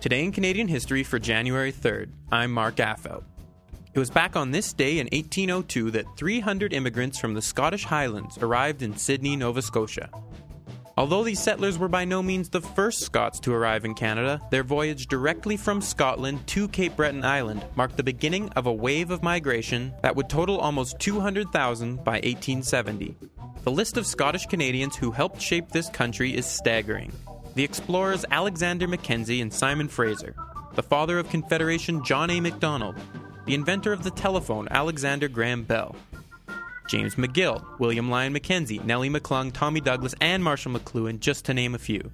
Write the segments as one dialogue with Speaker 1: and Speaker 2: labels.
Speaker 1: Today in Canadian history for January 3rd, I'm Mark Affelt. It was back on this day in 1802 that 300 immigrants from the Scottish Highlands arrived in Sydney, Nova Scotia. Although these settlers were by no means the first Scots to arrive in Canada, their voyage directly from Scotland to Cape Breton Island marked the beginning of a wave of migration that would total almost 200,000 by 1870. The list of Scottish Canadians who helped shape this country is staggering the explorers Alexander Mackenzie and Simon Fraser, the father of Confederation John A. Macdonald, the inventor of the telephone Alexander Graham Bell, James McGill, William Lyon Mackenzie, Nellie McClung, Tommy Douglas, and Marshall McLuhan, just to name a few.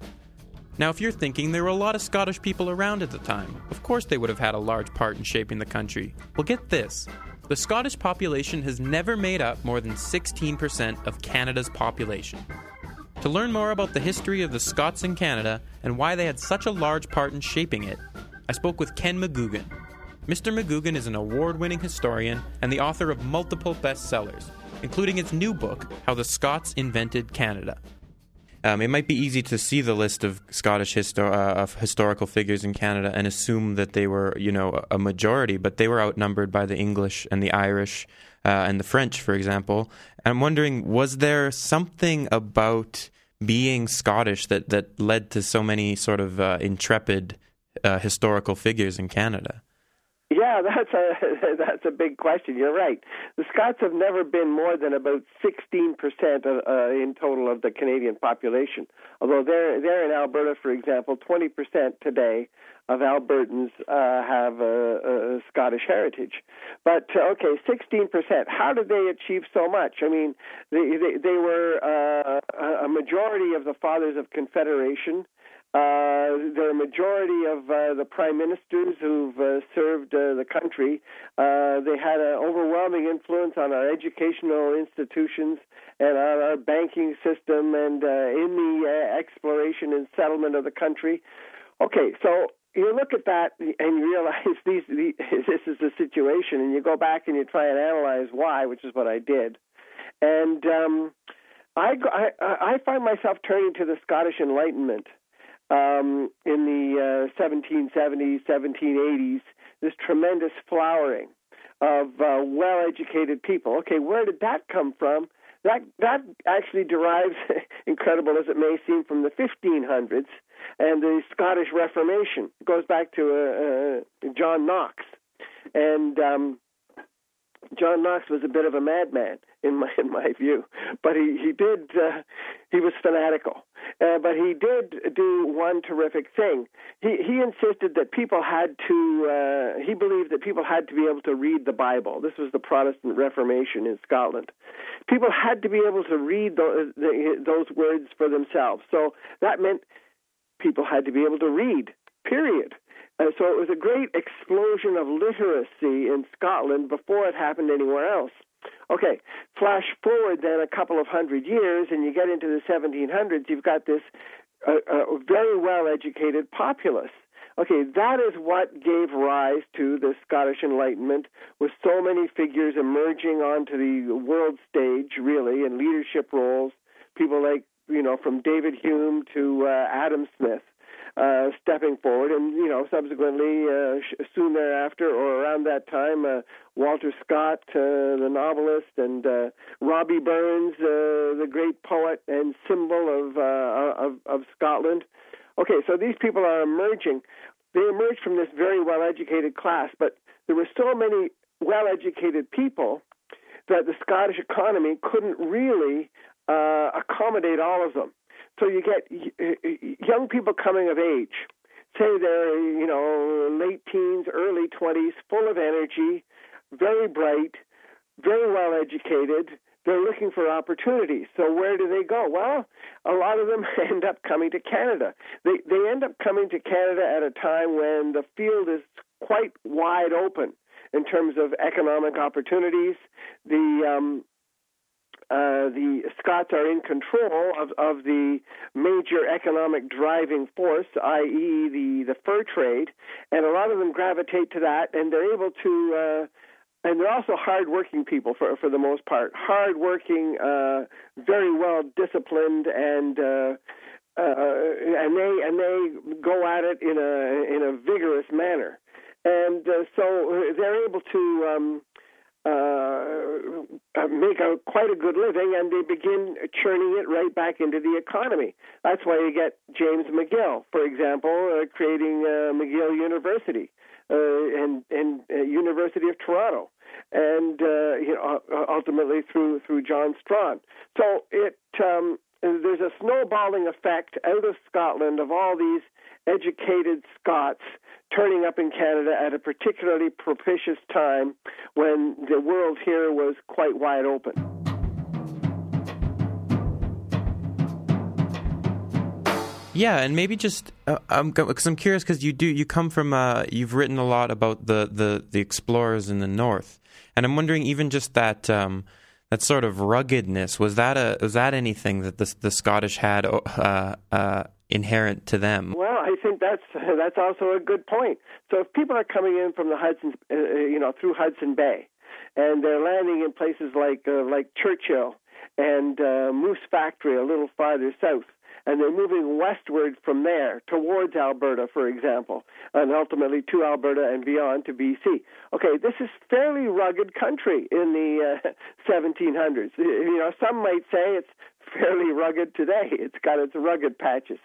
Speaker 1: Now, if you're thinking there were a lot of Scottish people around at the time, of course they would have had a large part in shaping the country. Well, get this the Scottish population has never made up more than 16% of Canada's population. To learn more about the history of the Scots in Canada and why they had such a large part in shaping it, I spoke with Ken McGoogan. Mr. McGoogan is an award winning historian and the author of multiple bestsellers, including its new book, How the Scots Invented Canada. Um, it might be easy to see the list of Scottish histo- uh, of historical figures in Canada and assume that they were, you know, a majority, but they were outnumbered by the English and the Irish uh, and the French, for example. And I'm wondering, was there something about being Scottish that, that led to so many sort of uh, intrepid uh, historical figures in Canada?
Speaker 2: Yeah, that's a that's a big question. You're right. The Scots have never been more than about 16 percent uh, in total of the Canadian population. Although they're they're in Alberta, for example, 20 percent today of Albertans uh, have a, a Scottish heritage. But uh, okay, 16 percent. How did they achieve so much? I mean, they they, they were uh, a majority of the fathers of Confederation. Uh, a majority of uh, the prime ministers who've uh, served uh, the country. Uh, they had an overwhelming influence on our educational institutions and on our banking system and in the exploration and settlement of the country. Okay, so you look at that and you realize these, these this is the situation, and you go back and you try and analyze why, which is what I did. And um, I, I, I find myself turning to the Scottish Enlightenment um, in the uh, 1770s, 1780s, this tremendous flowering of uh, well-educated people. Okay, where did that come from? That that actually derives, incredible as it may seem, from the 1500s and the Scottish Reformation. It goes back to uh, uh, John Knox, and um, John Knox was a bit of a madman in my in my view, but he he did uh, he was fanatical, uh, but he did do one terrific thing. He he insisted that people had to uh, he believed that people had to be able to read the Bible. This was the Protestant Reformation in Scotland. People had to be able to read the, the, those words for themselves. So that meant people had to be able to read. Period. Uh, so it was a great explosion of literacy in Scotland before it happened anywhere else. Okay, flash forward then a couple of hundred years, and you get into the 1700s. You've got this uh, uh, very well educated populace. Okay, that is what gave rise to the Scottish Enlightenment, with so many figures emerging onto the world stage, really, in leadership roles. People like, you know, from David Hume to uh, Adam Smith uh, stepping forward, and you know, subsequently, uh, soon thereafter, or around that time, uh, Walter Scott, uh, the novelist, and uh, Robbie Burns, uh, the great poet and symbol of, of of Scotland. Okay, so these people are emerging. They emerged from this very well-educated class, but there were so many well-educated people that the Scottish economy couldn't really accommodate all of them. So you get young people coming of age, say they're, you know, late teens, early 20s, full of energy, very bright, very well educated. They're looking for opportunities. So where do they go? Well, a lot of them end up coming to Canada. They they end up coming to Canada at a time when the field is quite wide open in terms of economic opportunities. The um, uh, the Scots are in control of, of the major economic driving force, i.e., the, the fur trade, and a lot of them gravitate to that, and they're able to. Uh, and they're also hardworking people for for the most part. Hardworking, uh, very well disciplined, and uh, uh, and they and they go at it in a in a vigorous manner, and uh, so they're able to um, make a quite a good living, and they begin churning it right back into the economy. That's why you get James McGill, for example, uh, creating uh, McGill University uh, and and uh, University of Toronto, and uh, you know ultimately through through John Strachan. So it um, there's a snowballing effect out of Scotland of all these educated Scots turning up in Canada at a particularly propitious time when the world here was quite wide open.
Speaker 1: Yeah, and maybe just uh, I'm because I'm curious because you do you come from uh, you've written a lot about the, the the explorers in the north, and I'm wondering even just that um, that sort of ruggedness was that a was that anything that the the Scottish had uh, uh, inherent to them?
Speaker 2: Well, I think that's that's also a good point. So if people are coming in from the Hudson, uh, uh, you know, through Hudson Bay, and they're landing in places like uh, like Churchill and uh, Moose Factory a little farther south, and they're moving westward from there towards Alberta, for example, and ultimately to Alberta and beyond to BC. Okay, this is fairly rugged country in the uh, 1700s. You know, some might say it's fairly rugged today. It's got its rugged patches.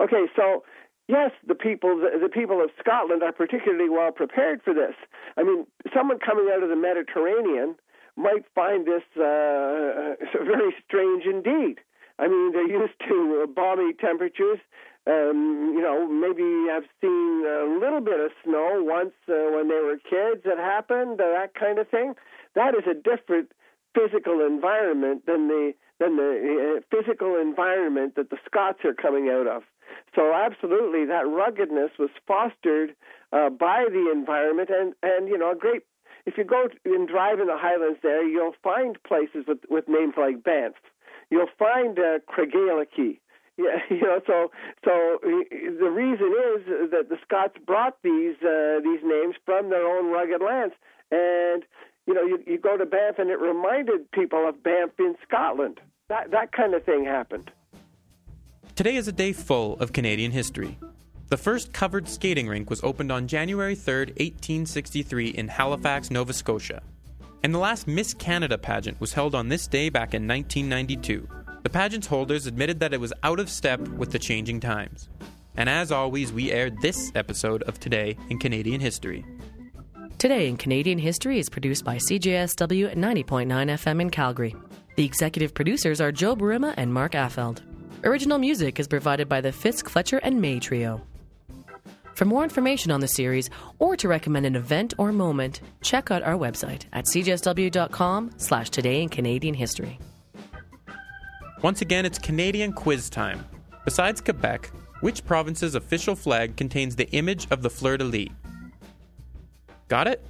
Speaker 2: Okay, so yes, the people the, people of Scotland are particularly well prepared for this. I mean, someone coming out of the Mediterranean might find this uh, very strange indeed. I mean, they're used to uh, balmy temperatures. Um, you know, maybe I've seen a little bit of snow once uh, when they were kids. It happened, uh, that kind of thing. That is a different physical environment than the than the uh, physical environment that the Scots are coming out of. So absolutely, that ruggedness was fostered uh, by the environment, and and you know, a great. If you go and drive in the Highlands, there you'll find places with with names like Banff you'll find uh, Craigellachie. Yeah, you know, so so the reason is that the Scots brought these uh, these names from their own rugged lands, and you know, you, you go to Banff and it reminded people of Banff in Scotland. That that kind of thing happened.
Speaker 1: Today is a day full of Canadian history. The first covered skating rink was opened on January 3, 1863, in Halifax, Nova Scotia. And the last Miss Canada pageant was held on this day back in 1992. The pageant's holders admitted that it was out of step with the changing times. And as always, we aired this episode of Today in Canadian History.
Speaker 3: Today in Canadian History is produced by CJSW at 90.9 FM in Calgary. The executive producers are Joe Burima and Mark Affeld. Original music is provided by the Fisk, Fletcher, and May Trio. For more information on the series or to recommend an event or moment, check out our website at cjsw.com slash today in Canadian history.
Speaker 1: Once again, it's Canadian quiz time. Besides Quebec, which province's official flag contains the image of the fleur-de-lis? Got it?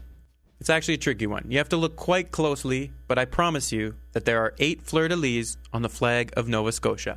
Speaker 1: It's actually a tricky one. You have to look quite closely, but I promise you that there are eight fleur-de-lis on the flag of Nova Scotia.